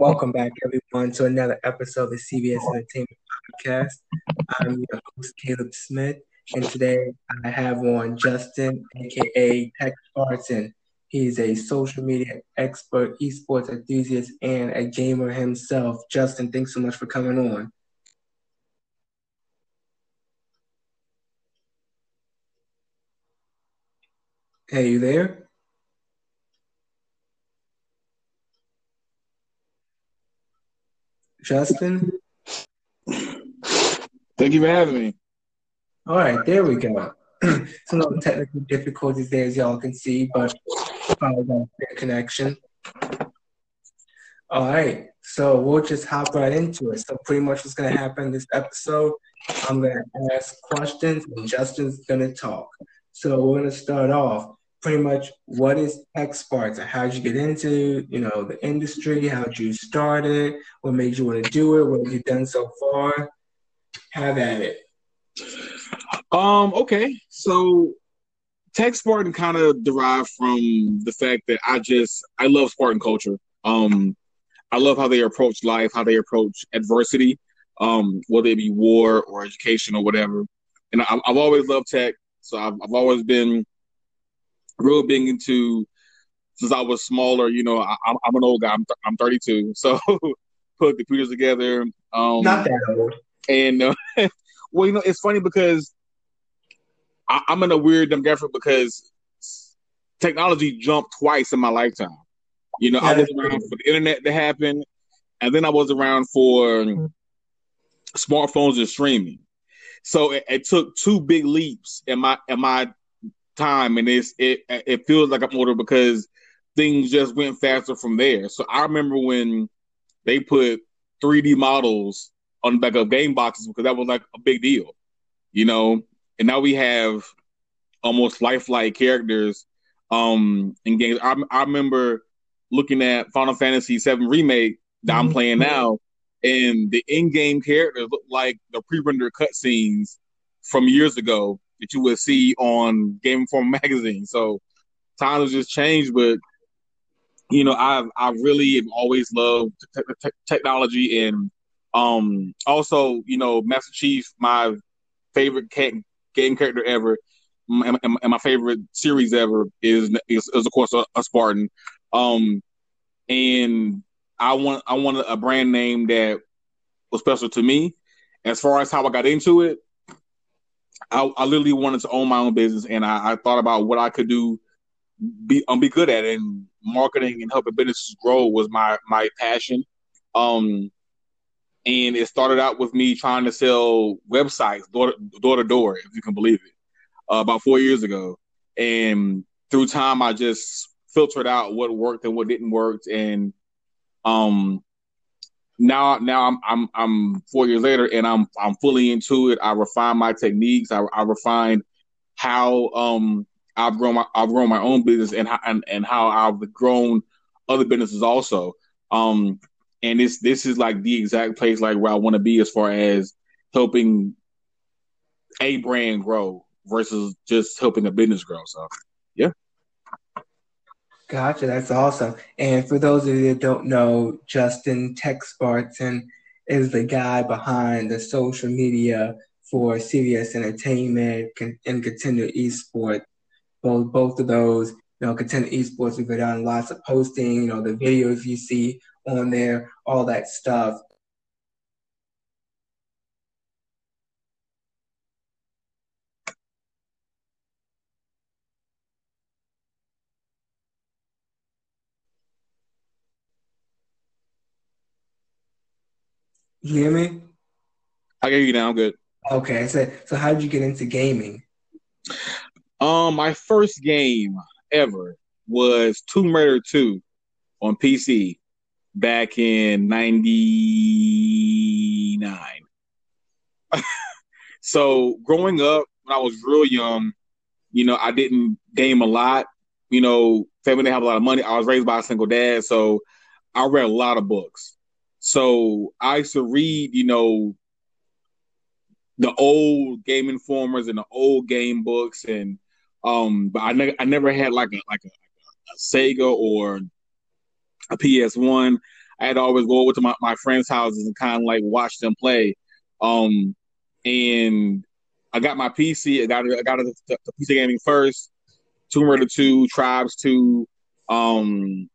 Welcome back, everyone, to another episode of the CBS Entertainment Podcast. I'm your host, Caleb Smith, and today I have on Justin, aka Tech Spartan. He's a social media expert, esports enthusiast, and a gamer himself. Justin, thanks so much for coming on. Hey, you there? Justin? Thank you for having me. All right, there we go. Some little technical difficulties there, as y'all can see, but probably got a connection. All right, so we'll just hop right into it. So pretty much what's going to happen this episode, I'm going to ask questions and Justin's going to talk. So we're going to start off pretty much what is Tech Spartan? how did you get into, you know, the industry? how did you start it? What made you want to do it? What have you done so far? Have at it. Um, okay. So Tech Spartan kind of derived from the fact that I just I love Spartan culture. Um I love how they approach life, how they approach adversity, um, whether it be war or education or whatever. And I, have always loved tech, so I've, I've always been real big into since I was smaller. You know, I, am an old guy. I'm, I'm 32, so put computers together. Um, Not that old. And uh, well, you know, it's funny because I, I'm in a weird demographic because technology jumped twice in my lifetime. You know, yeah, I was around for the internet to happen, and then I was around for smartphones and streaming. So it, it, took two big leaps in my in my time, and it's it it feels like I'm older because things just went faster from there. So I remember when they put 3D models on the back of game boxes because that was like a big deal, you know. And now we have almost lifelike characters um in games. I, I remember looking at Final Fantasy VII remake that mm-hmm. I'm playing now, and the in-game characters look like the pre-rendered cutscenes from years ago that you would see on Game Informer magazine. So times just changed, but you know, I've I really have always loved te- te- technology and um also you know Master Chief, my favorite game character ever, and, and, my favorite series ever is is, is of course a, a, Spartan. Um, and I want I wanted a brand name that was special to me. As far as how I got into it, I, I literally wanted to own my own business, and I, I thought about what I could do, be um, be good at, and marketing and helping businesses grow was my my passion. Um, and it started out with me trying to sell websites door door to door, if you can believe it, uh, about four years ago. And through time, I just filtered out what worked and what didn't work, and um, now now I'm I'm I'm four years later and I'm I'm fully into it. I refine my techniques. I, I refine how um I've grown my I've grown my own business and how and, and how I've grown other businesses also. Um and this this is like the exact place like where I want to be as far as helping a brand grow versus just helping a business grow. So. Gotcha, that's awesome. And for those of you that don't know, Justin Tech Spartan is the guy behind the social media for CBS Entertainment and Contender Esports. Both both of those, you know, Contender Esports, we go down lots of posting, you know, the videos you see on there, all that stuff. You hear me? I hear you now. I'm good. Okay. So, so how did you get into gaming? Um, my first game ever was Tomb Raider 2 on PC back in 99. so growing up when I was real young, you know, I didn't game a lot. You know, family didn't have a lot of money. I was raised by a single dad, so I read a lot of books. So I used to read, you know, the old game informers and the old game books, and um, but I never I never had like a like a, a Sega or a PS One. I had to always go over to my, my friends' houses and kind of like watch them play. Um, and I got my PC. I got I got the PC gaming first. Tomb Raider two, Tribes two, um,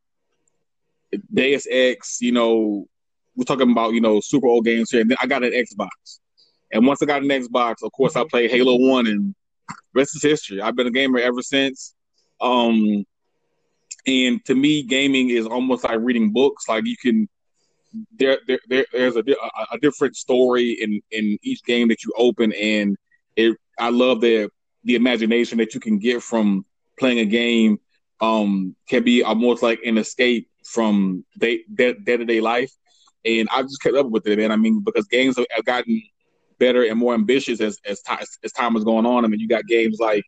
Deus Ex. You know, we're talking about you know super old games here. And then I got an Xbox, and once I got an Xbox, of course I played Halo one, and rest is history. I've been a gamer ever since. Um, and to me, gaming is almost like reading books. Like you can there, there, there there's a, a, a different story in in each game that you open, and it. I love the the imagination that you can get from playing a game. Um, can be almost like an escape from day day to day life, and I've just kept up with it, man. I mean, because games have gotten better and more ambitious as as time as time is going on. I mean, you got games like,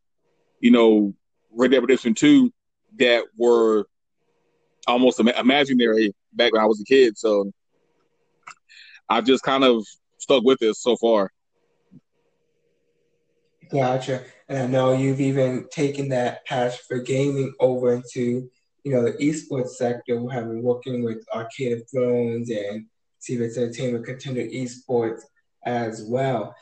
you know, Red Dead Redemption Two that were almost imaginary back when I was a kid. So I've just kind of stuck with it so far. Gotcha. And I know you've even taken that passion for gaming over into, you know, the esports sector, will have been working with Arcade of Thrones and CBS Entertainment Contender Esports as well.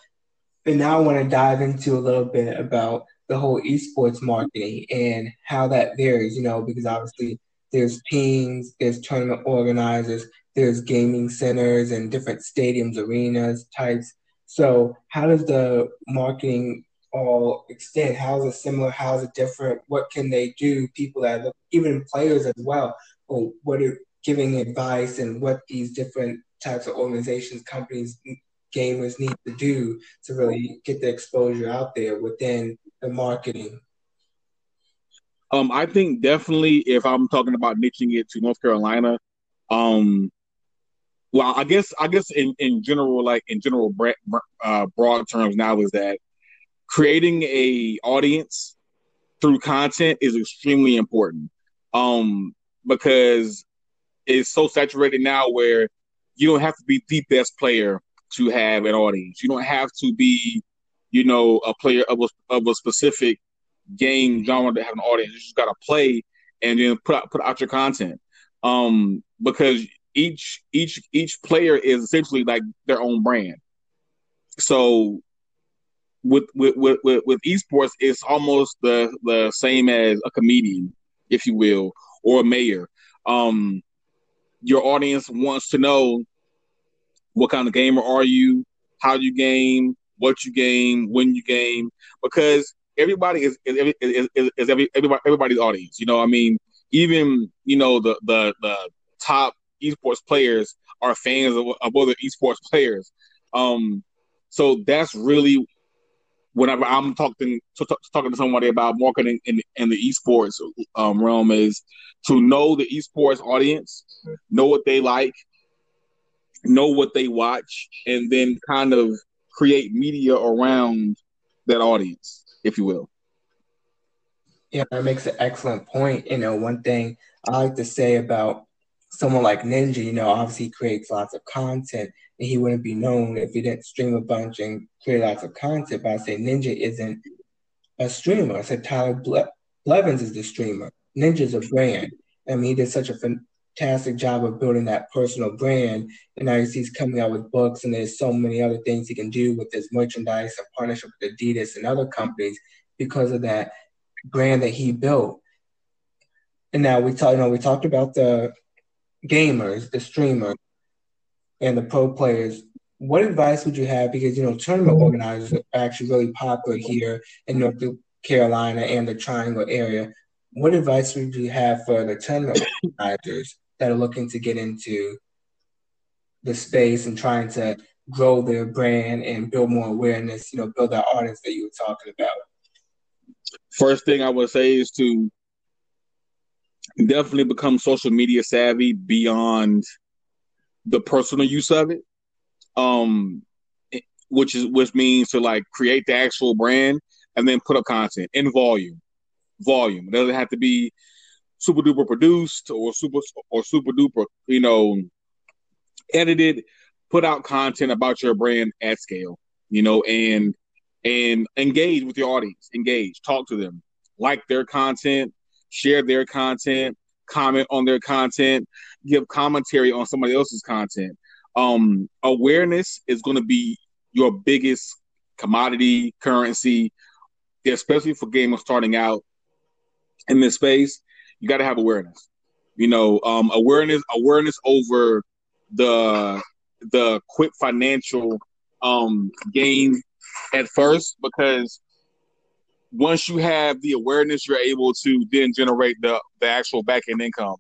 And now I want to dive into a little bit about the whole esports marketing and how that varies, you know, because obviously there's teams, there's tournament organizers, there's gaming centers and different stadiums, arenas types. So how does the marketing all extend? How is it similar? How is it different? What can they do? People that look, even players as well, or what are giving advice and what these different types of organizations, companies, gamers need to do to really get the exposure out there within the marketing? Um, I think definitely if I'm talking about niching it to North Carolina, um, well, I guess I guess in, in general, like in general, uh, broad terms now is that creating a audience through content is extremely important. Um, because it's so saturated now where you don't have to be the best player to have an audience. You don't have to be, you know, a player of a, of a specific game genre to have an audience. You just got to play and then put out, put out your content. Um, because each each each player is essentially like their own brand. So with with with with, esports, it's almost the the same as a comedian, if you will, or a mayor. Um, your audience wants to know what kind of gamer are you, how you game, what you game, when you game, because everybody is is, is, is, is every, everybody, everybody's audience. You know, I mean, even you know the the the top esports players are fans of, of other esports players. Um, so that's really whenever I'm talking to, talking to somebody about marketing in in the esports um, realm is to know the esports audience, know what they like, know what they watch, and then kind of create media around that audience, if you will. Yeah, that makes an excellent point. You know, one thing I like to say about someone like Ninja, you know, obviously creates lots of content and he wouldn't be known if he didn't stream a bunch and create lots of content. But I say Ninja isn't a streamer. I said Tyler Ble- Blevins is the streamer. Ninja's a brand. I mean, he did such a fantastic job of building that personal brand. And now he's coming out with books, and there's so many other things he can do with his merchandise and partnership with Adidas and other companies because of that brand that he built. And now we talk, you know, we talked about the gamers, the streamers, and the pro players. What advice would you have? Because you know, tournament mm-hmm. organizers are actually really popular here in North Carolina and the Triangle area. What advice would you have for the tournament organizers that are looking to get into the space and trying to grow their brand and build more awareness, you know, build that audience that you were talking about? First thing I would say is to definitely become social media savvy beyond the personal use of it. Um which is which means to like create the actual brand and then put up content in volume. Volume. It doesn't have to be super duper produced or super or super duper, you know, edited. Put out content about your brand at scale, you know, and and engage with your audience. Engage, talk to them, like their content, share their content, comment on their content, give commentary on somebody else's content. Um, awareness is going to be your biggest commodity currency, especially for gamers starting out in this space. You got to have awareness. You know, um, awareness awareness over the the quick financial um, gain at first because once you have the awareness, you're able to then generate the, the actual back end income.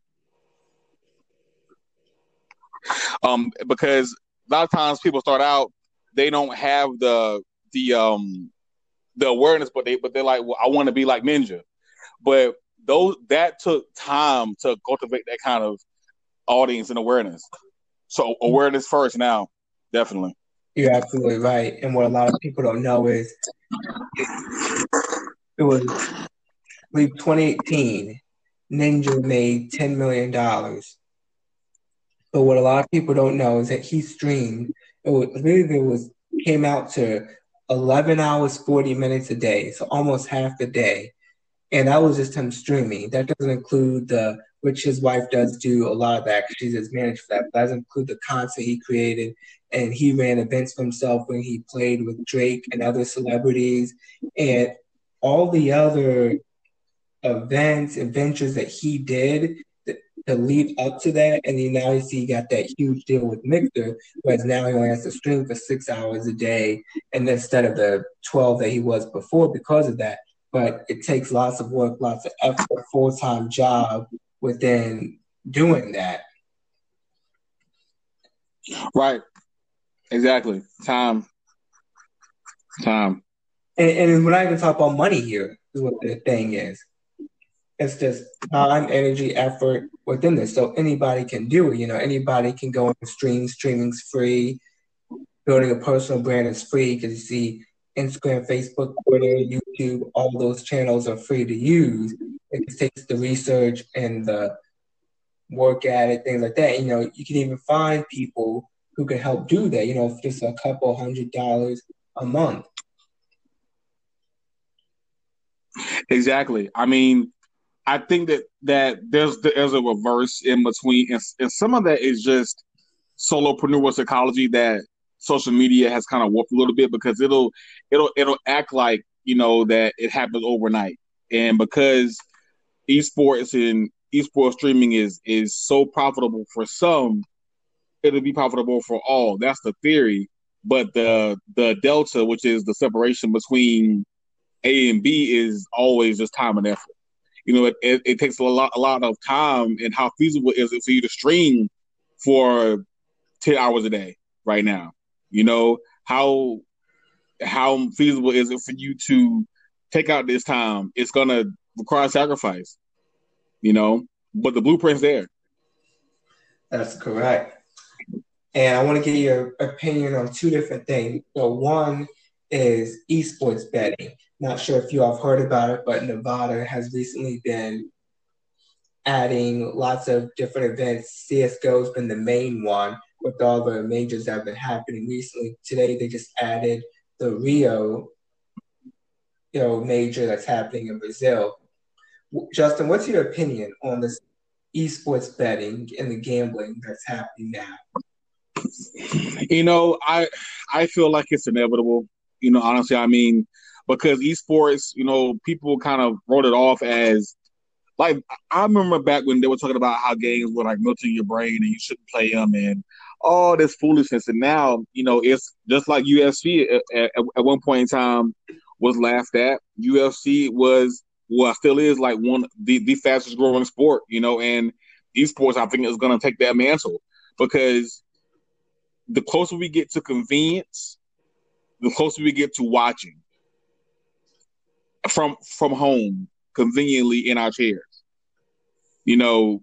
Um, because a lot of times people start out, they don't have the the um the awareness, but they but they're like, well, I want to be like Ninja. But those that took time to cultivate that kind of audience and awareness. So awareness first now, definitely. You're absolutely right. And what a lot of people don't know is it was I believe 2018, Ninja made $10 million. But what a lot of people don't know is that he streamed, it was, I believe it was, came out to 11 hours, 40 minutes a day. So almost half the day. And that was just him streaming. That doesn't include the, which his wife does do a lot of that. She's his manager for that. But that doesn't include the content he created. And he ran events for himself when he played with Drake and other celebrities. And all the other events, adventures that he did to lead up to that, and then now you see he got that huge deal with Mixer, whereas now he only has to stream for six hours a day, and instead of the twelve that he was before because of that. But it takes lots of work, lots of effort, full time job within doing that. Right. Exactly. Time. Time. And, and we're not even talking about money here, is what the thing is. It's just time, energy, effort within this. So anybody can do it. You know, anybody can go and stream. Streaming's free. Building a personal brand is free because you see Instagram, Facebook, Twitter, YouTube, all those channels are free to use. It just takes the research and the work at it, things like that. You know, you can even find people who can help do that, you know, for just a couple hundred dollars a month. Exactly. I mean, I think that that there's there's a reverse in between, and, and some of that is just solopreneur psychology that social media has kind of warped a little bit because it'll it'll it'll act like you know that it happens overnight, and because esports and esports streaming is is so profitable for some, it'll be profitable for all. That's the theory, but the the delta, which is the separation between a and B is always just time and effort. You know, it, it, it, takes a lot a lot of time and how feasible is it for you to stream for ten hours a day right now? You know, how how feasible is it for you to take out this time? It's gonna require sacrifice, you know, but the blueprint's there. That's correct. And I want to get your opinion on two different things. So one is esports betting. Not sure if you all have heard about it, but Nevada has recently been adding lots of different events. CSGO has been the main one with all the majors that have been happening recently. Today they just added the Rio you know, major that's happening in Brazil. Justin, what's your opinion on this esports betting and the gambling that's happening now? You know, I I feel like it's inevitable. You know, honestly, I mean, because esports, you know, people kind of wrote it off as like I remember back when they were talking about how games were like melting your brain and you shouldn't play them and all this foolishness. And now, you know, it's just like UFC at, at, at one point in time was laughed at. UFC was well, still is like one the, the fastest growing sport, you know, and esports I think is going to take that mantle because the closer we get to convenience, the closer we get to watching from from home conveniently in our chairs. You know,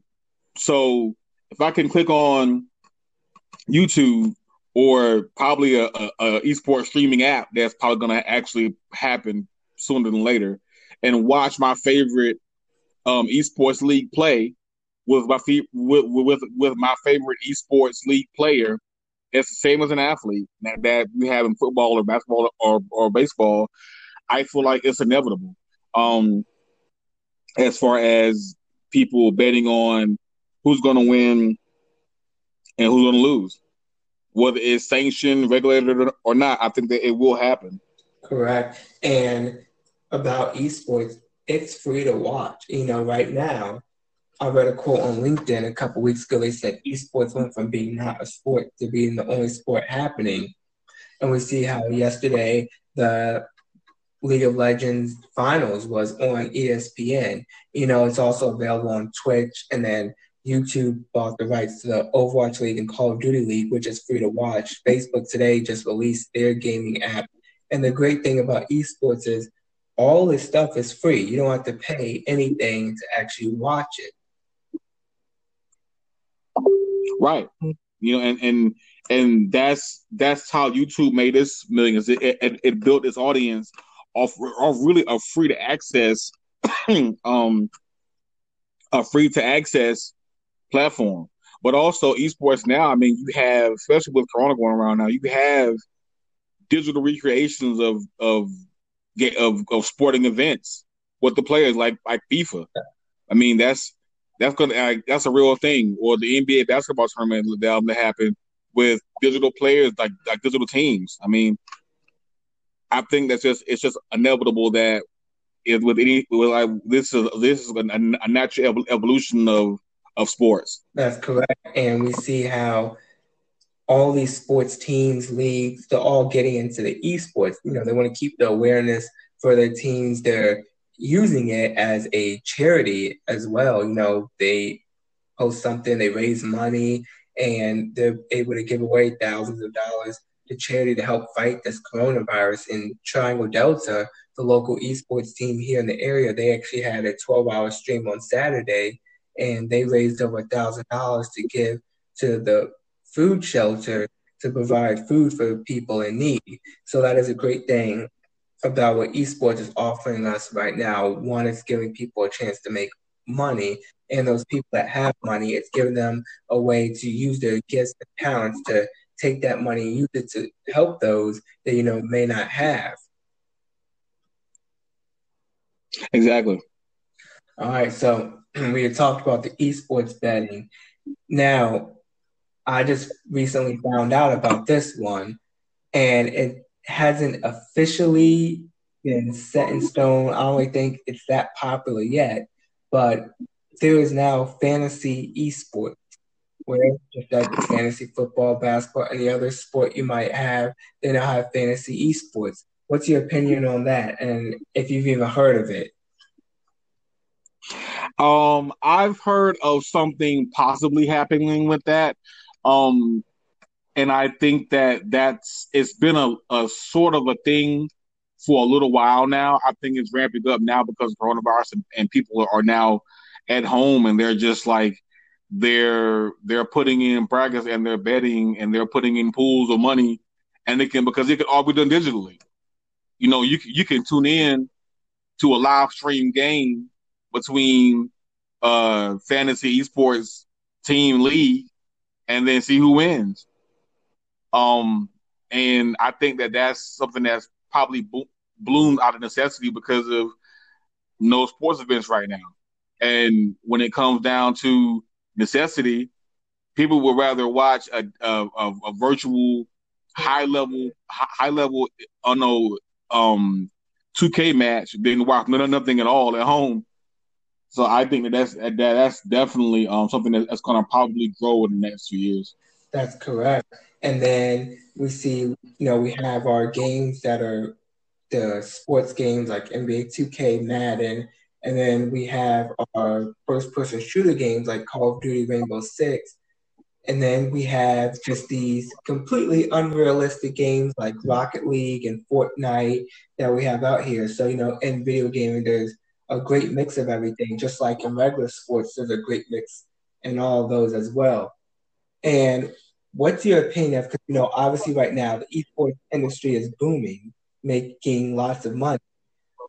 so if I can click on YouTube or probably a, a, a esports streaming app that's probably going to actually happen sooner than later, and watch my favorite um, esports league play with my with, with with my favorite esports league player it's the same as an athlete that, that you have in football or basketball or, or baseball. I feel like it's inevitable. Um, as far as people betting on who's going to win and who's going to lose, whether it's sanctioned, regulated, or not. I think that it will happen. Correct. And about esports, it's free to watch. You know, right now, I read a quote on LinkedIn a couple weeks ago. They said esports went from being not a sport to being the only sport happening. And we see how yesterday the League of Legends finals was on ESPN. You know, it's also available on Twitch, and then YouTube bought the rights to the Overwatch League and Call of Duty League, which is free to watch. Facebook today just released their gaming app. And the great thing about esports is all this stuff is free. You don't have to pay anything to actually watch it. Right. You know, and and and that's that's how YouTube made its millions. It, it, it built its audience off, really a free to access, um, a free to access platform. But also esports now. I mean, you have, especially with Corona going around now, you have digital recreations of of of, of sporting events with the players, like like FIFA. I mean, that's that's gonna that's a real thing. Or the NBA basketball tournament that happened with digital players, like like digital teams. I mean, I think that's just it's just inevitable that it, with any with like this is this is a, a natural evolution of of sports. That's correct, and we see how all these sports teams, leagues, they're all getting into the esports. You know, they want to keep the awareness for their teams. They're using it as a charity as well. You know, they post something, they raise money, and they're able to give away thousands of dollars to charity to help fight this coronavirus. In Triangle Delta, the local esports team here in the area, they actually had a 12 hour stream on Saturday and they raised over a thousand dollars to give to the food shelter to provide food for people in need. So that is a great thing about what esports is offering us right now. One, it's giving people a chance to make money, and those people that have money, it's giving them a way to use their gifts and talents to take that money and use it to help those that you know may not have. Exactly. All right, so we had talked about the esports betting. Now, I just recently found out about this one, and it hasn't officially been set in stone. I don't think it's that popular yet, but there is now fantasy esports like fantasy football, basketball, any other sport you might have, they now have fantasy esports. What's your opinion on that? And if you've even heard of it? Um, I've heard of something possibly happening with that. Um, and I think that that's it's been a, a sort of a thing for a little while now. I think it's ramping up now because coronavirus and, and people are now at home and they're just like they're they're putting in brackets and they're betting and they're putting in pools of money and they can because it can all be done digitally. You know, you you can tune in to a live stream game between uh fantasy esports team league and then see who wins. Um, and I think that that's something that's probably bo- bloomed out of necessity because of no sports events right now. And when it comes down to necessity, people would rather watch a a, a, a virtual high level high level oh no um 2K match than watch nothing at all at home. So I think that that's that that's definitely um something that's going to probably grow in the next few years. That's correct. And then we see, you know, we have our games that are the sports games like NBA 2K, Madden, and then we have our first person shooter games like Call of Duty Rainbow Six. And then we have just these completely unrealistic games like Rocket League and Fortnite that we have out here. So, you know, in video gaming, there's a great mix of everything, just like in regular sports, there's a great mix in all of those as well. And what's your opinion? Of because, you know, obviously right now the esports industry is booming, making lots of money.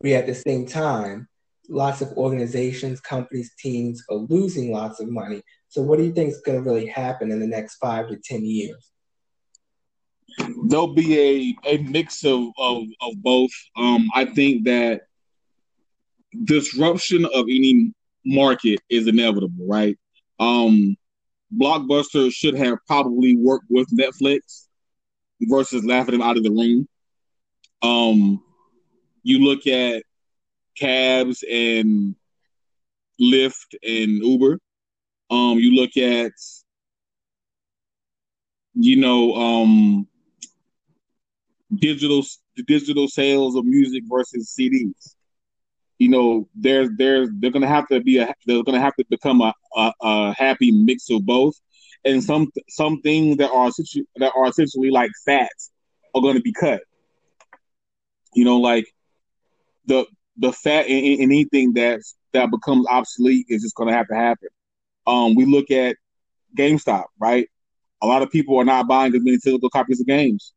We at the same time lots of organizations, companies, teams are losing lots of money. So, what do you think is going to really happen in the next five to 10 years? There'll be a, a mix of, of, of both. Um, I think that disruption of any market is inevitable, right? Um, Blockbuster should have probably worked with Netflix versus laughing them out of the room. Um, you look at cabs and Lyft and Uber. Um, you look at, you know, um, digital digital sales of music versus CDs. You know, there's there's they're gonna have to be a they're gonna have to become a, a, a happy mix of both, and some some things that are that are essentially like fats are to be cut. You know, like the the fat in, in anything that that becomes obsolete is just going to have to happen. Um, we look at GameStop, right? A lot of people are not buying as many physical copies of games.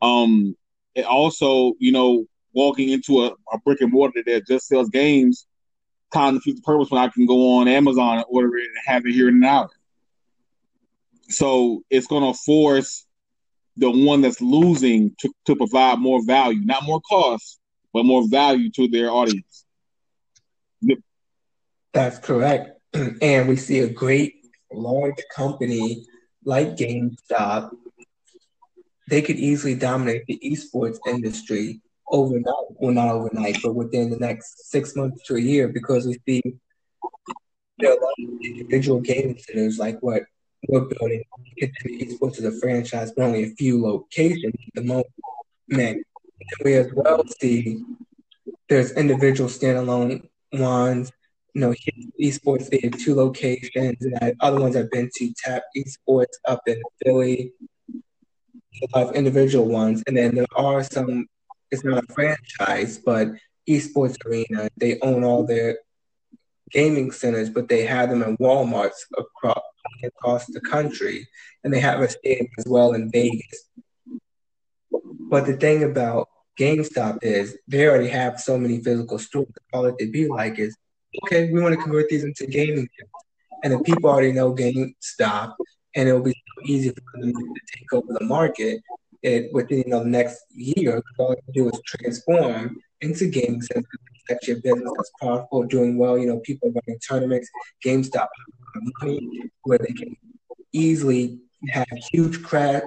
Um, and also, you know, walking into a, a brick and mortar that just sells games kind of defeats the purpose when I can go on Amazon and order it and have it here in an hour. So it's going to force the one that's losing to, to provide more value, not more cost, but more value to their audience. That's correct. And we see a great large company like GameStop. They could easily dominate the esports industry overnight. Well, not overnight, but within the next six months to a year because we see there are a lot of individual gaming centers like what we're building. Esports is a franchise, but only a few locations at the moment. And we as well see there's individual standalone ones you know, esports, they have two locations, and other ones I've been to, Tap Esports up in Philly, a lot of individual ones. And then there are some, it's not a franchise, but Esports Arena, they own all their gaming centers, but they have them in Walmarts across, across the country, and they have a stadium as well in Vegas. But the thing about GameStop is they already have so many physical stores. All that they be like is okay, we want to convert these into gaming And the people already know GameStop, and it'll be so easy for them to take over the market it, within you know, the next year. All they do is transform into gaming. It's actually a business that's powerful, doing well. You know, people running tournaments. GameStop money where they can easily have huge crash,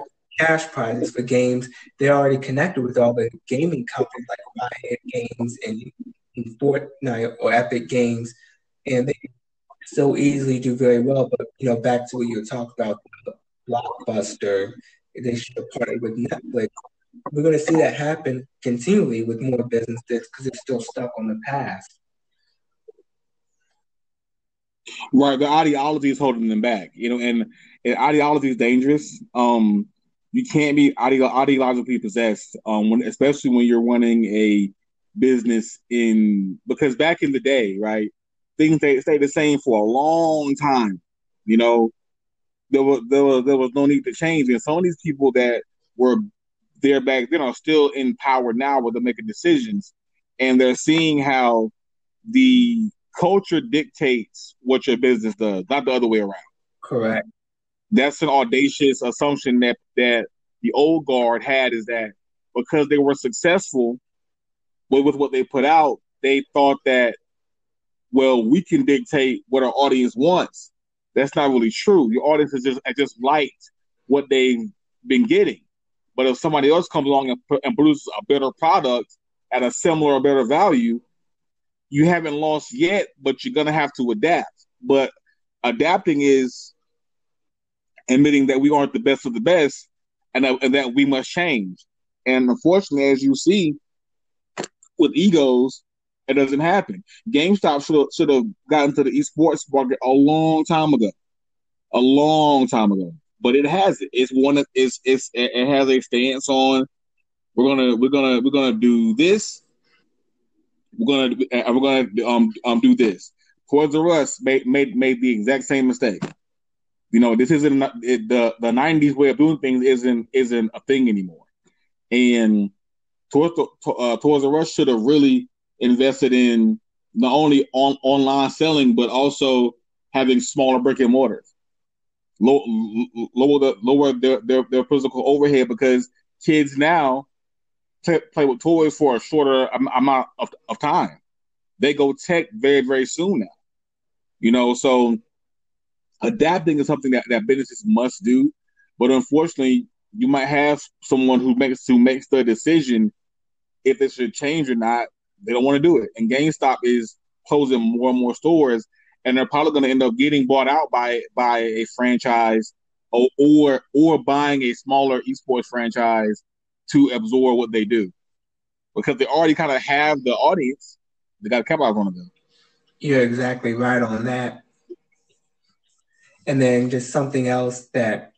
cash prizes for games. They're already connected with all the gaming companies like Riot Games and Fortnite or Epic Games, and they so easily do very well. But you know, back to what you were talking about, Blockbuster, they should have partnered with Netflix. We're going to see that happen continually with more businesses because it's still stuck on the past. Right, the ideology is holding them back, you know, and, and ideology is dangerous. Um, you can't be ideologically possessed, um, when, especially when you're running a business in because back in the day, right, things they stayed the same for a long time. You know, there was there was there was no need to change, and some of these people that were there back then are still in power now, where they're making decisions, and they're seeing how the culture dictates what your business does, not the other way around. Correct. That's an audacious assumption that that the old guard had is that because they were successful with, with what they put out, they thought that, well, we can dictate what our audience wants. That's not really true. Your audience is just just liked what they've been getting. But if somebody else comes along and, and produces a better product at a similar or better value, you haven't lost yet, but you're gonna have to adapt. But adapting is admitting that we aren't the best of the best, and that, and that we must change. And unfortunately, as you see, with egos, it doesn't happen. GameStop should have should have gotten to the esports market a long time ago, a long time ago. But it hasn't. It's one of it's it's it has a stance on we're gonna we're gonna we're gonna do this. We're gonna we're gonna um um do this. Toys R made made made the exact same mistake. You know, this isn't it, the the '90s way of doing things isn't isn't a thing anymore, and Toys, uh, Toys R Us should have really invested in not only on online selling but also having smaller brick and mortars, low, lower the lower their, their, their physical overhead because kids now t- play with toys for a shorter amount of, of time. They go tech very very soon now. You know, so adapting is something that, that businesses must do. But unfortunately, you might have someone who makes who makes the decision if it should change or not. They don't want to do it. And GameStop is closing more and more stores, and they're probably going to end up getting bought out by by a franchise or or, or buying a smaller esports franchise to absorb what they do because they already kind of have the audience. They got to capitalize on them. You're exactly right on that. And then just something else that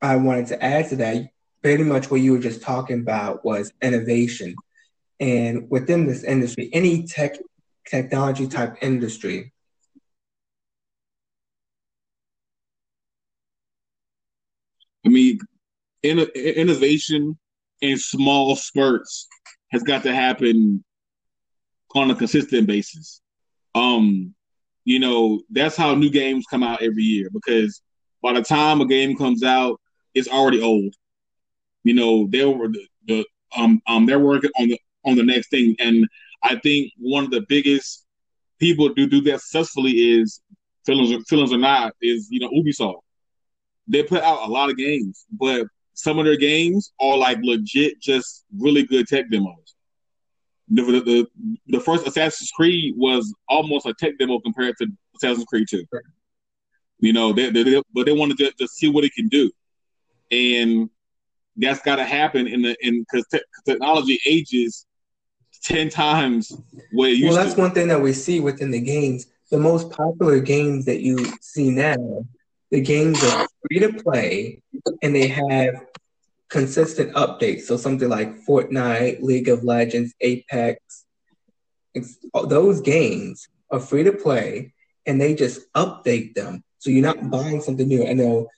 I wanted to add to that, pretty much what you were just talking about was innovation. And within this industry, any tech technology type industry, I mean, in, innovation in small spurts has got to happen on a consistent basis. Um, you know, that's how new games come out every year because by the time a game comes out, it's already old. You know, they were the, the um um they're working on the on the next thing, and I think one of the biggest people to do that successfully is feelings feelings or not is you know Ubisoft. They put out a lot of games, but some of their games are like legit, just really good tech demos. The, the, the first Assassin's Creed was almost a tech demo compared to Assassin's Creed 2. You know, they, they, they, but they wanted to, to see what it can do and that's got to happen in the in because te- technology ages ten times what Well, that's to. one thing that we see within the games. The most popular games that you see now, the games are free to play, and they have consistent updates. So something like Fortnite, League of Legends, Apex, those games are free to play, and they just update them. So you're not buying something new. I know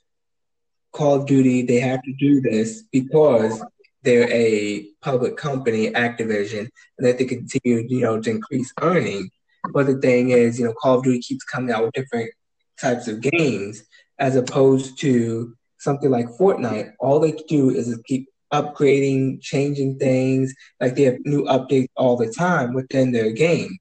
Call of Duty, they have to do this because they're a public company, Activision, and that they continue, you know, to increase earning. But the thing is, you know, Call of Duty keeps coming out with different types of games as opposed to something like Fortnite. All they do is keep upgrading, changing things. Like they have new updates all the time within their game.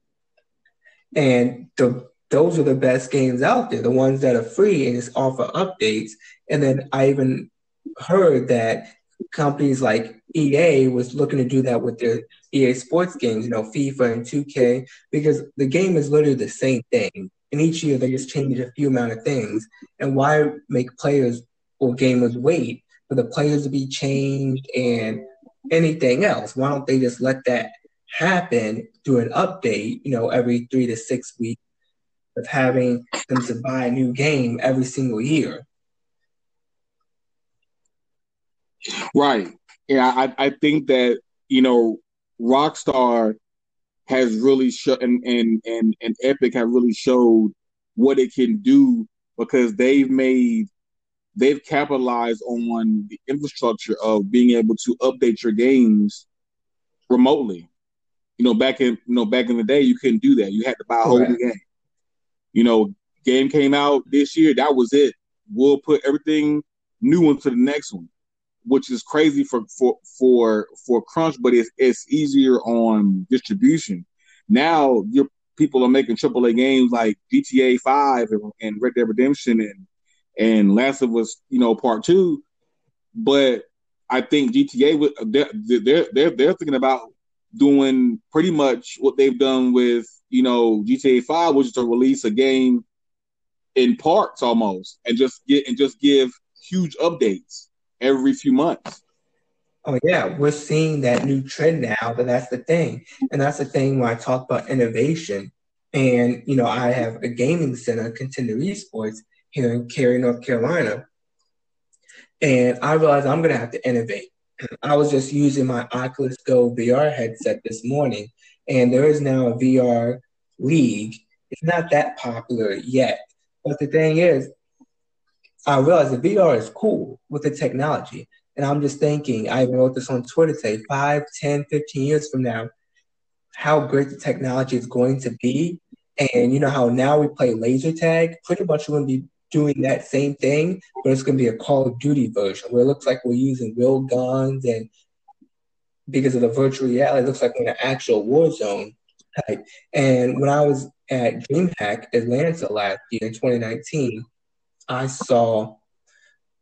And the those are the best games out there, the ones that are free and just offer updates. And then I even heard that companies like EA was looking to do that with their EA sports games, you know, FIFA and 2K, because the game is literally the same thing. And each year they just change a few amount of things. And why make players or gamers wait for the players to be changed and anything else? Why don't they just let that happen through an update, you know, every three to six weeks of having them to buy a new game every single year. Right. Yeah, I, I think that, you know, Rockstar has really shown and, and and and Epic have really showed what it can do because they've made they've capitalized on the infrastructure of being able to update your games remotely. You know, back in you know back in the day, you couldn't do that. You had to buy a whole new game. You know, game came out this year. That was it. We'll put everything new into the next one, which is crazy for for for for crunch, but it's it's easier on distribution. Now your people are making AAA games like GTA Five and, and Red Dead Redemption and and Last of Us, you know, Part Two. But I think GTA they're they're they're, they're thinking about doing pretty much what they've done with you know GTA Five, which is to release a game in parts almost, and just get and just give huge updates every few months. Oh yeah, we're seeing that new trend now, but that's the thing, and that's the thing when I talk about innovation. And you know, I have a gaming center, Contender Esports, here in Cary, North Carolina, and I realized I'm going to have to innovate. I was just using my Oculus Go VR headset this morning, and there is now a VR league. It's not that popular yet, but the thing is, I realize the VR is cool with the technology. And I'm just thinking, I even wrote this on Twitter today, 5, 10, 15 years from now, how great the technology is going to be. And you know how now we play laser tag? Pretty much going to be doing that same thing, but it's going to be a Call of Duty version where it looks like we're using real guns and because of the virtual reality, it looks like we're in an actual war zone. Right. And when I was at DreamHack Atlanta last year in 2019, I saw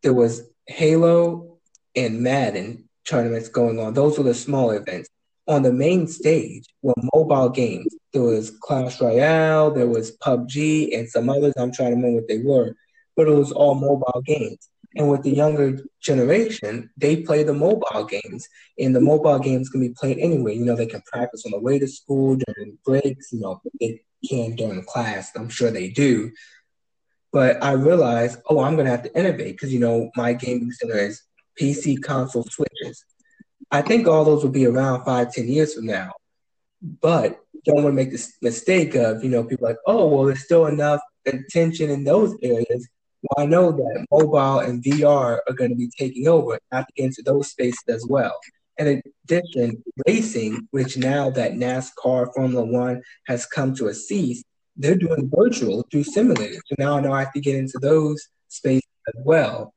there was Halo and Madden tournaments going on. Those were the small events. On the main stage were mobile games. There was Clash Royale, there was PUBG, and some others. I'm trying to remember what they were, but it was all mobile games. And with the younger generation, they play the mobile games, and the mobile games can be played anywhere. You know, they can practice on the way to school during breaks. You know, they can during class. I'm sure they do. But I realized, oh, I'm going to have to innovate because you know my gaming center is PC, console, switches. I think all those will be around five, ten years from now. But don't want to make this mistake of you know people like, oh, well, there's still enough attention in those areas well, I know that mobile and VR are going to be taking over, not to get into those spaces as well. In addition, racing, which now that NASCAR, Formula One has come to a cease, they're doing virtual through simulators. So now I know I have to get into those spaces as well.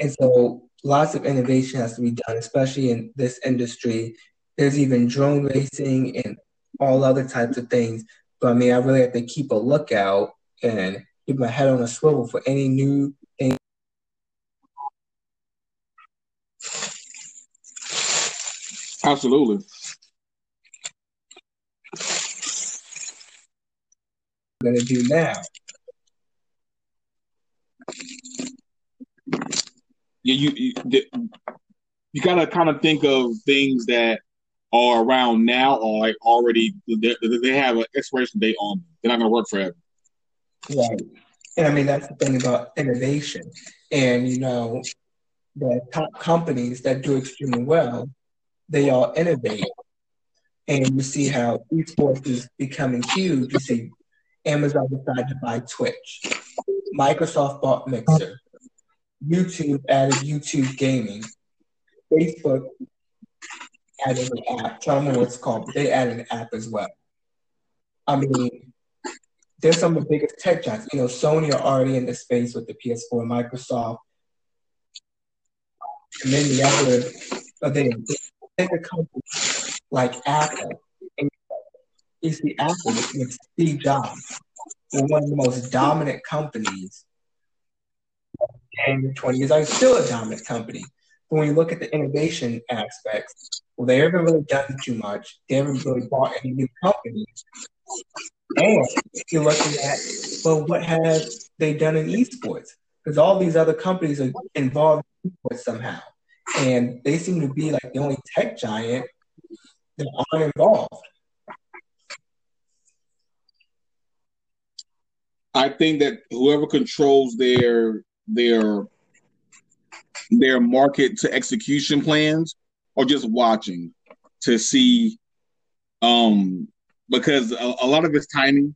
And so lots of innovation has to be done, especially in this industry. There's even drone racing and all other types of things. But I mean, I really have to keep a lookout and keep my head on a swivel for any new thing. Absolutely. I'm gonna do now. Yeah, you you, you gotta kind of think of things that are around now or like already they, they have an expiration date on them. They're not gonna work forever. Right. And I mean, that's the thing about innovation. And, you know, the top companies that do extremely well, they all innovate. And you see how esports is becoming huge. You see Amazon decided to buy Twitch. Microsoft bought Mixer. YouTube added YouTube gaming. Facebook added an app. Don't know what it's called, but they added an app as well. I mean, they're some of the biggest tech giants. You know, Sony are already in the space with the PS4, Microsoft, and then the other, uh, but then take a company like Apple, you see Apple with Steve Jobs, one of the most dominant companies in the 20 years. I'm still a dominant company. But when you look at the innovation aspects, well, they haven't really done too much. They haven't really bought any new companies. And you're looking at, well, what have they done in esports? Because all these other companies are involved in esports somehow. And they seem to be like the only tech giant that aren't involved. I think that whoever controls their their their market to execution plans or just watching to see um because a, a, lot of it's timing.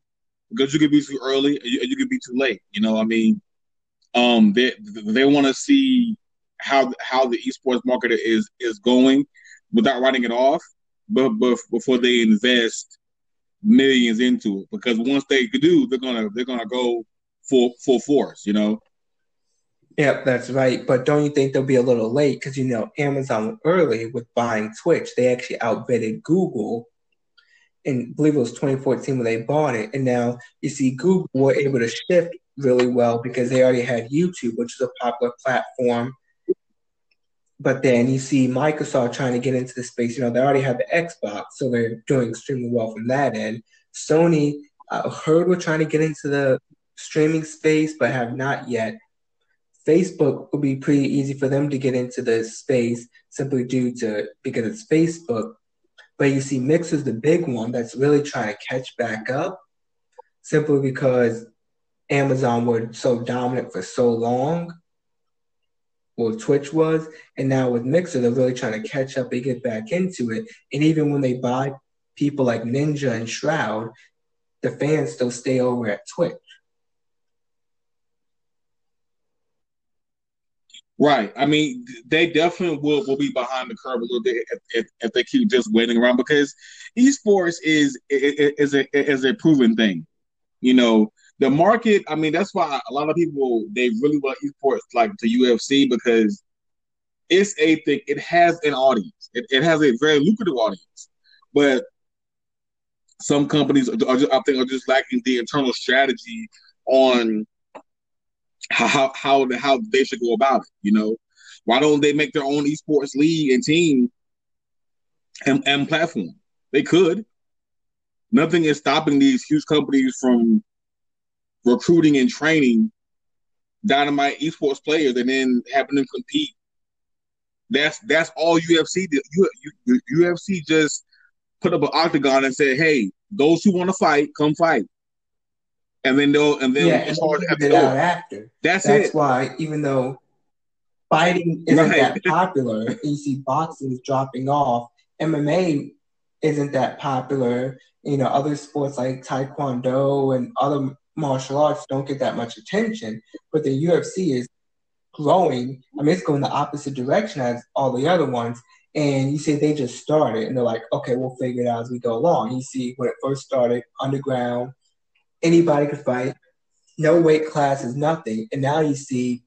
Because you could be too early, you, you could be too late. You know, I mean, um, they they want to see how how the esports market is is going without writing it off, but, but before they invest millions into it, because once they do, they're gonna they're gonna go full full force. You know. Yep, that's right. But don't you think they'll be a little late? Because you know, Amazon early with buying Twitch, they actually outbidded Google and believe it was 2014 when they bought it. And now you see Google were able to shift really well because they already had YouTube, which is a popular platform. But then you see Microsoft trying to get into the space. You know, they already have the Xbox, so they're doing extremely well from that end. Sony, I heard we're trying to get into the streaming space, but have not yet. Facebook would be pretty easy for them to get into the space simply due to because it's Facebook but you see, Mix is the big one that's really trying to catch back up simply because Amazon were so dominant for so long. Well, Twitch was, and now with Mixer, they're really trying to catch up and get back into it. And even when they buy people like Ninja and Shroud, the fans still stay over at Twitch. Right. I mean, they definitely will, will be behind the curve a little bit if, if, if they keep just waiting around because esports is is a is a proven thing. You know, the market. I mean, that's why a lot of people they really want esports like the UFC because it's a thing. It has an audience. It, it has a very lucrative audience, but some companies are, I think are just lacking the internal strategy on how how how they should go about it. You know, why don't they make their own esports league and team and, and platform? They could. Nothing is stopping these huge companies from recruiting and training dynamite esports players and then having them compete. That's that's all UFC did. UFC just put up an octagon and said, "Hey, those who want to fight, come fight." And then they'll and then yeah, hard it out after. That's, that's it. why even though fighting isn't right. that popular, you see boxing is dropping off. MMA isn't that popular. You know, other sports like Taekwondo and other martial arts don't get that much attention, but the UFC is growing. I mean, it's going the opposite direction as all the other ones. And you see, they just started, and they're like, okay, we'll figure it out as we go along. You see, when it first started, underground, anybody could fight, no weight classes, nothing. And now you see,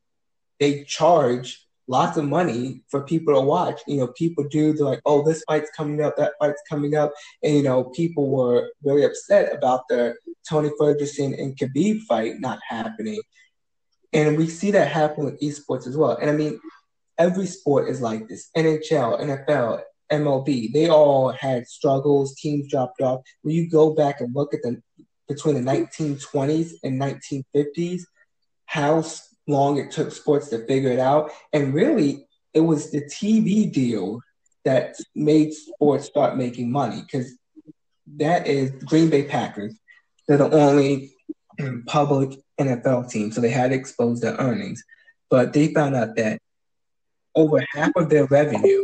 they charge lots of money for people to watch. You know, people do, they're like, oh, this fight's coming up, that fight's coming up. And, you know, people were really upset about the Tony Ferguson and Khabib fight not happening. And we see that happen with esports as well. And I mean, every sport is like this NHL, NFL, MLB, they all had struggles, teams dropped off. When you go back and look at the between the 1920s and 1950s, how long it took sports to figure it out. And really, it was the TV deal that made sports start making money because that is Green Bay Packers. They're the only public NFL team, so they had to expose their earnings. But they found out that over half of their revenue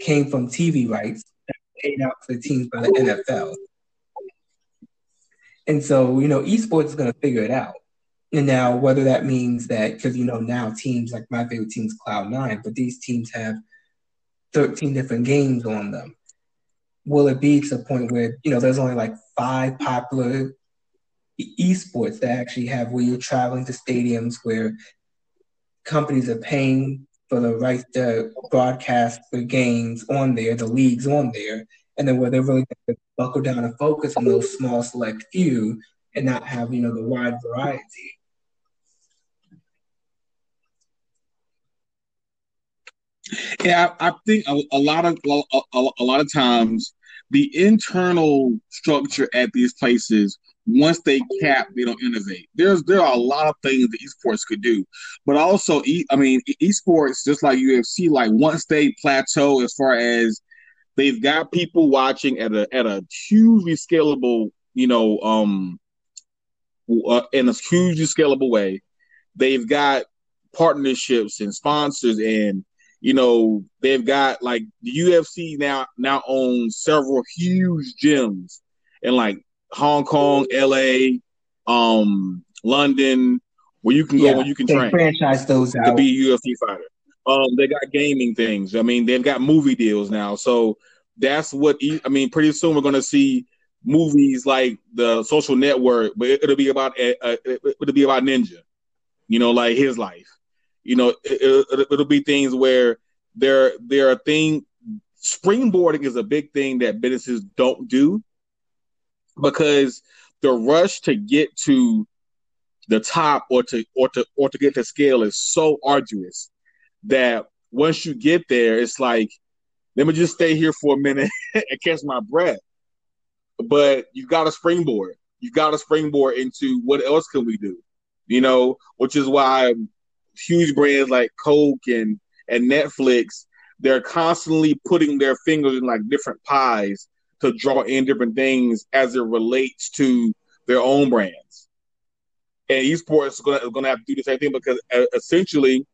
came from TV rights that paid out for the teams by the NFL. And so, you know, esports is going to figure it out. And now, whether that means that, because, you know, now teams like my favorite team is Cloud9, but these teams have 13 different games on them. Will it be to the point where, you know, there's only like five popular esports that actually have where you're traveling to stadiums where companies are paying for the right to broadcast the games on there, the leagues on there, and then where they're really going to buckle down and focus on those small select few and not have you know the wide variety. Yeah, I, I think a, a, lot of a, a, lot of times the internal structure at these places once they cap, they don't innovate. There's there are a lot of things that esports could do, but also, I mean, esports just like UFC, like once they plateau as far as they've got people watching at a at a hugely scalable, you know, um, uh, in a hugely scalable way. They've got partnerships and sponsors, and you know, they've got like the UFC now now owns several huge gyms in like Hong Kong, LA, um, London, where you can go yeah, and you can train. Franchise those out to be a UFC fighter. Um, they got gaming things. I mean, they've got movie deals now. So that's what I mean. Pretty soon we're going to see movies like the Social Network, but it, will be about uh, it'll be about Ninja. You know, like his life. You know, it, will be things where there there are things. Springboarding is a big thing that businesses don't do because the rush to get to the top or to or to or to get to scale is so arduous that once you get there, it's like, let me just stay here for a minute and catch my breath. But you got a springboard. You got a springboard into what else can we do? You know, which is why huge brands like Coke and and Netflix, they're constantly putting their fingers in like different pies to draw in different things as it relates to their own brands. And esports is going to have to do the same thing because uh, essentially,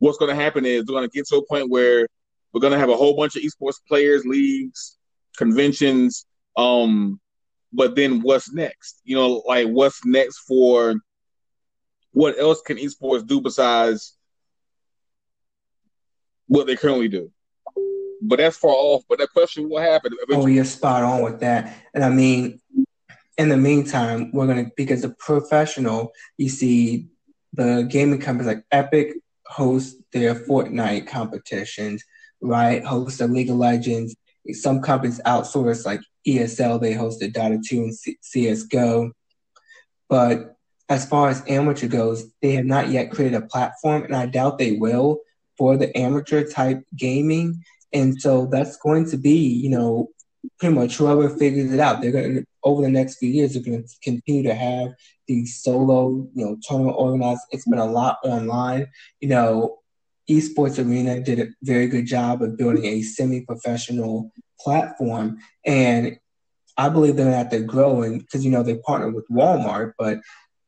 what's going to happen is we're going to get to a point where we're going to have a whole bunch of esports players, leagues, conventions. Um, but then what's next? You know, like what's next for what else can esports do besides what they currently do? but that's far off. But that question will happen. Eventually. Oh, you're spot on with that. And I mean, in the meantime, we're gonna because the professional, you see, the gaming companies like Epic host their Fortnite competitions, right? Host the League of Legends. Some companies outsource like ESL, they hosted Dota 2 and C- CSGO. But as far as amateur goes, they have not yet created a platform, and I doubt they will for the amateur type gaming. And so that's going to be, you know, pretty much whoever figures it out. They're going to over the next few years, they're going to continue to have solo, you know, tournament organized. It's been a lot online. You know, Esports Arena did a very good job of building a semi-professional platform, and I believe they're going to have to grow. And because you know they partner with Walmart, but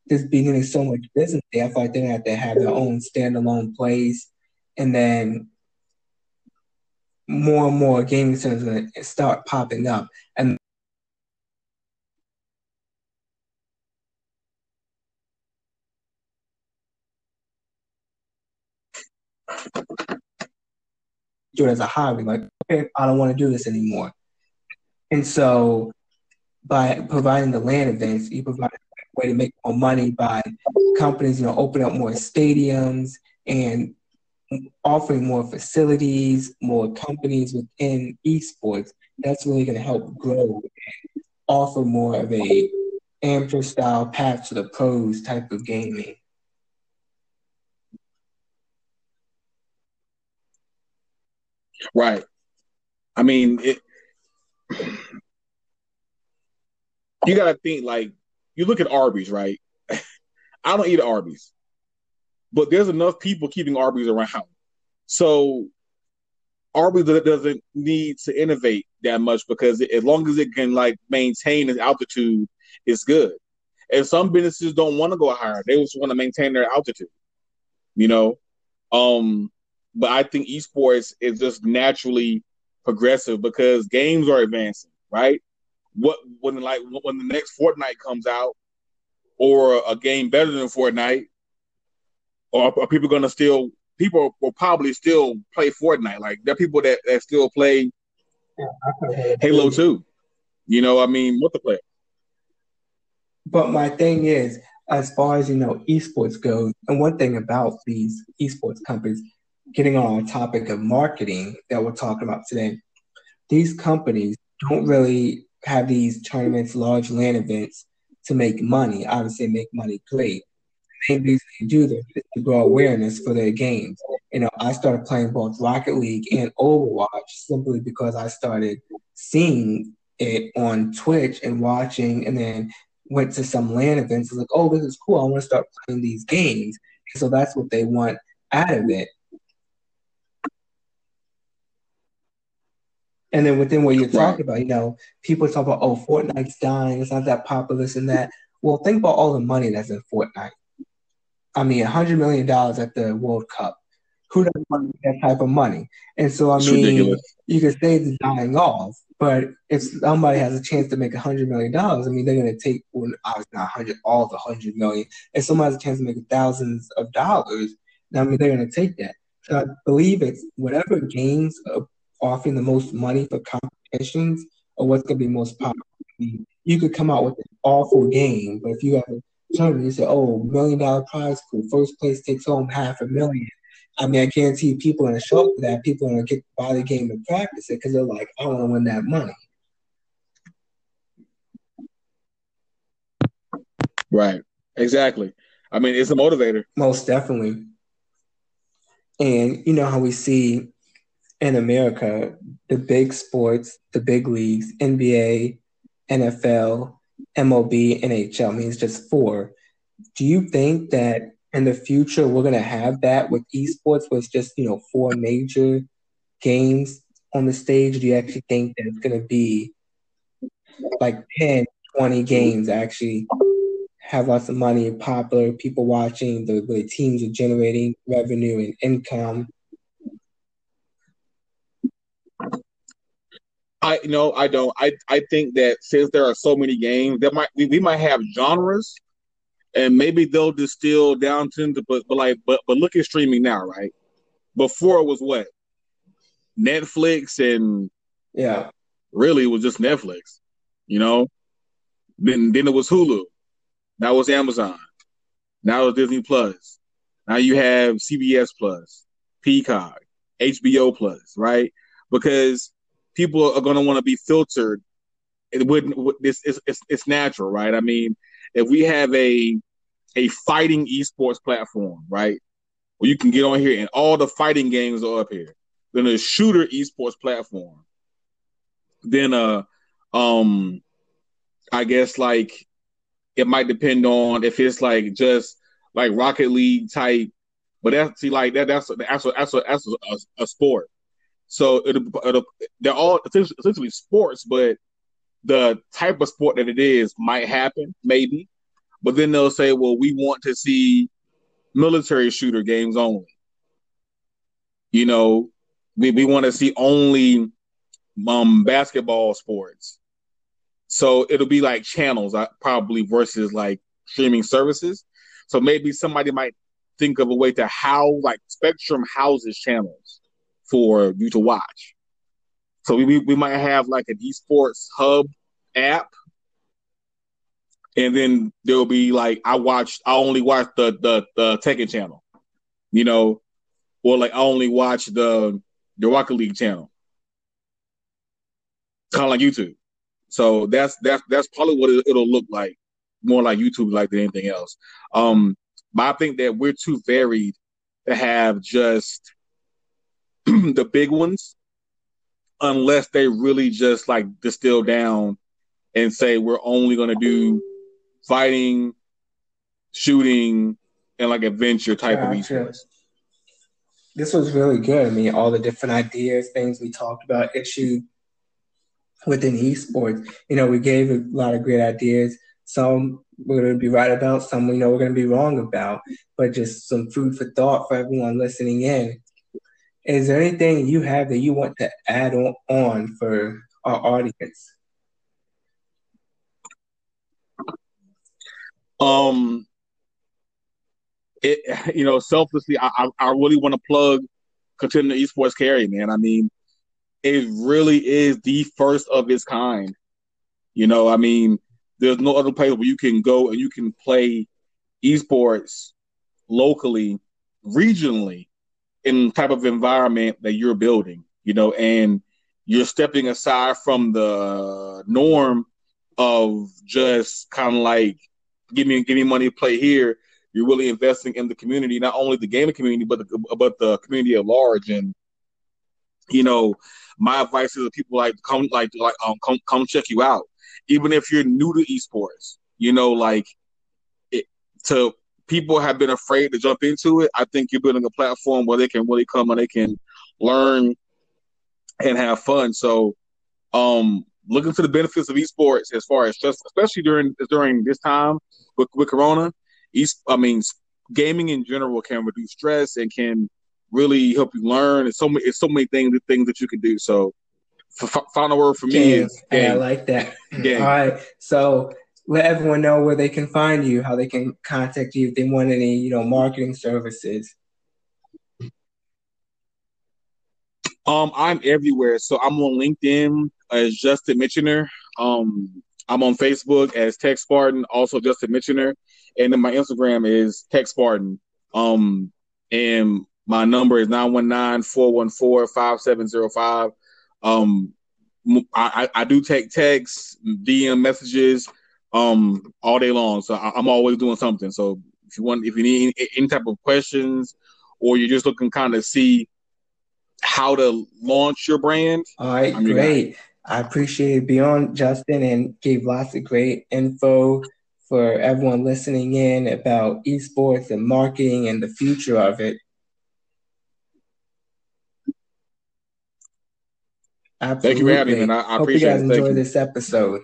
there's beginning so much business there, I feel like they're going to have to have their own standalone place, and then more and more gaming centers are going to start popping up, and do it as a hobby. Like, okay, I don't want to do this anymore. And so, by providing the LAN events, you provide a way to make more money by companies, you know, opening up more stadiums and offering more facilities, more companies within esports. That's really going to help grow and offer more of a amateur style path to the pros type of gaming. Right. I mean, it, you got to think like you look at Arby's, right? I don't eat Arby's, but there's enough people keeping Arby's around. So Arby's doesn't need to innovate that much because as long as it can like maintain its altitude, it's good. And some businesses don't want to go higher; they just want to maintain their altitude. You know, um, but I think esports is just naturally progressive because games are advancing, right? What when like when the next Fortnite comes out, or a game better than Fortnite, or are people to still? People will probably still play Fortnite. Like there are people that, that still play Halo Two. You know, I mean, multiplayer. But my thing is, as far as you know, esports goes, and one thing about these esports companies, getting on our topic of marketing that we're talking about today, these companies don't really have these tournaments, large LAN events to make money. Obviously, make money great. The main reason they do this is to grow awareness for their games. You know, I started playing both Rocket League and Overwatch simply because I started seeing it on Twitch and watching, and then went to some LAN events. I was like, oh, this is cool. I want to start playing these games. so that's what they want out of it. And then within what you're talking about, you know, people talk about, oh, Fortnite's dying, it's not that popular, this and that. Well, think about all the money that's in Fortnite. I mean, $100 million at the World Cup. Who doesn't want that type of money? And so, I it's mean, ridiculous. you could say it's dying off, but if somebody has a chance to make $100 million, I mean, they're going to take, well, obviously not 100, all the 100 million. If somebody has a chance to make thousands of dollars, I mean, they're going to take that. So I believe it's whatever gains offering the most money for competitions or what's going to be most popular. You could come out with an awful game, but if you have a tournament, you say, "Oh, million dollar prize pool, first place takes home half a million. I mean, I guarantee people are going to show up for that. People are going to get buy the game and practice it because they're like, "I want to win that money." Right. Exactly. I mean, it's a motivator. Most definitely. And you know how we see in America, the big sports, the big leagues, NBA, NFL, MLB, NHL, I just four. Do you think that in the future we're going to have that with esports where it's just, you know, four major games on the stage? Do you actually think that it's going to be like 10, 20 games actually have lots of money, popular, people watching, the, the teams are generating revenue and income? I no, I don't. I I think that since there are so many games, there might we, we might have genres, and maybe they'll distill down to the but but like but but look at streaming now, right? Before it was what Netflix and yeah, really it was just Netflix, you know. Then then it was Hulu, now it's Amazon, now it's Disney Plus, now you have CBS Plus, Peacock, HBO Plus, right? Because people are going to want to be filtered it wouldn't. This it's, it's it's natural, right? I mean, if we have a a fighting esports platform, right, where you can get on here and all the fighting games are up here, then a shooter esports platform, then uh um I guess like it might depend on if it's like just like Rocket League type, but that's see like that that's that's a, that's a, that's a, a sport. So it'll, it'll, they're all essentially sports, but the type of sport that it is might happen, maybe. But then they'll say, well, we want to see military shooter games only. You know, we, we want to see only um, basketball sports. So it'll be like channels, uh, probably versus like streaming services. So maybe somebody might think of a way to how like Spectrum houses channels for you to watch. So we we might have like an esports hub app, and then there'll be like I watched I only watch the the the Tekken channel, you know, or like I only watch the the Rocket League channel, kind of like YouTube. So that's that's that's probably what it, will look like, more like YouTube like than anything else. Um, but I think that we're too varied to have just the big ones, unless they really just like distill down and say we're only going to do fighting, shooting, and like adventure type of esports. This was really good. I mean, all the different ideas, things we talked about, issue within esports. You know, we gave a lot of great ideas. Some we're going to be right about, some we know we're going to be wrong about, but just some food for thought for everyone listening in. Is there anything you have that you want to add on, on for our audience? Um, it you know selflessly, I I, I really want to plug Contender Esports Cary, man. I mean, it really is the first of its kind. You know, I mean, there's no other place where you can go and you can play esports locally, regionally, in type of environment that you're building. You know, and you're stepping aside from the norm of just kind of like give me give me money to play here. You're really investing in the community, not only the gaming community, but the, but the community at large. And you know, my advice is that people like come like like um come come check you out, even if you're new to esports. You know, like it, to people have been afraid to jump into it. I think you're building a platform where they can really come and they can learn and have fun. So, um, looking to the benefits of esports as far as just especially during during this time with, with Corona. East, I mean, gaming in general can reduce stress and can really help you learn. It's so many, it's so many things, things that you can do. So, f- final word for me is game. I like that. Game. All right, so let everyone know where they can find you, how they can contact you if they want any, you know, marketing services. Um, I'm everywhere. So I'm on LinkedIn as Justin Mitchiner. Um, I'm on Facebook as Tech Spartan, also Justin Mitchiner, and then my Instagram is Tech Spartan. Um, and my number is 919-414-5705. Um, I, I do take texts, DM messages, um, all day long. So I, am always doing something. So if you want, if you need any, any type of questions, or you're just looking kind of see how to launch your brand, all right, great. I appreciate it beyond Justin and gave lots of great info for everyone listening in about esports and marketing and the future of it. Absolutely. Thank you for having me. I, I Hope you guys enjoy this episode.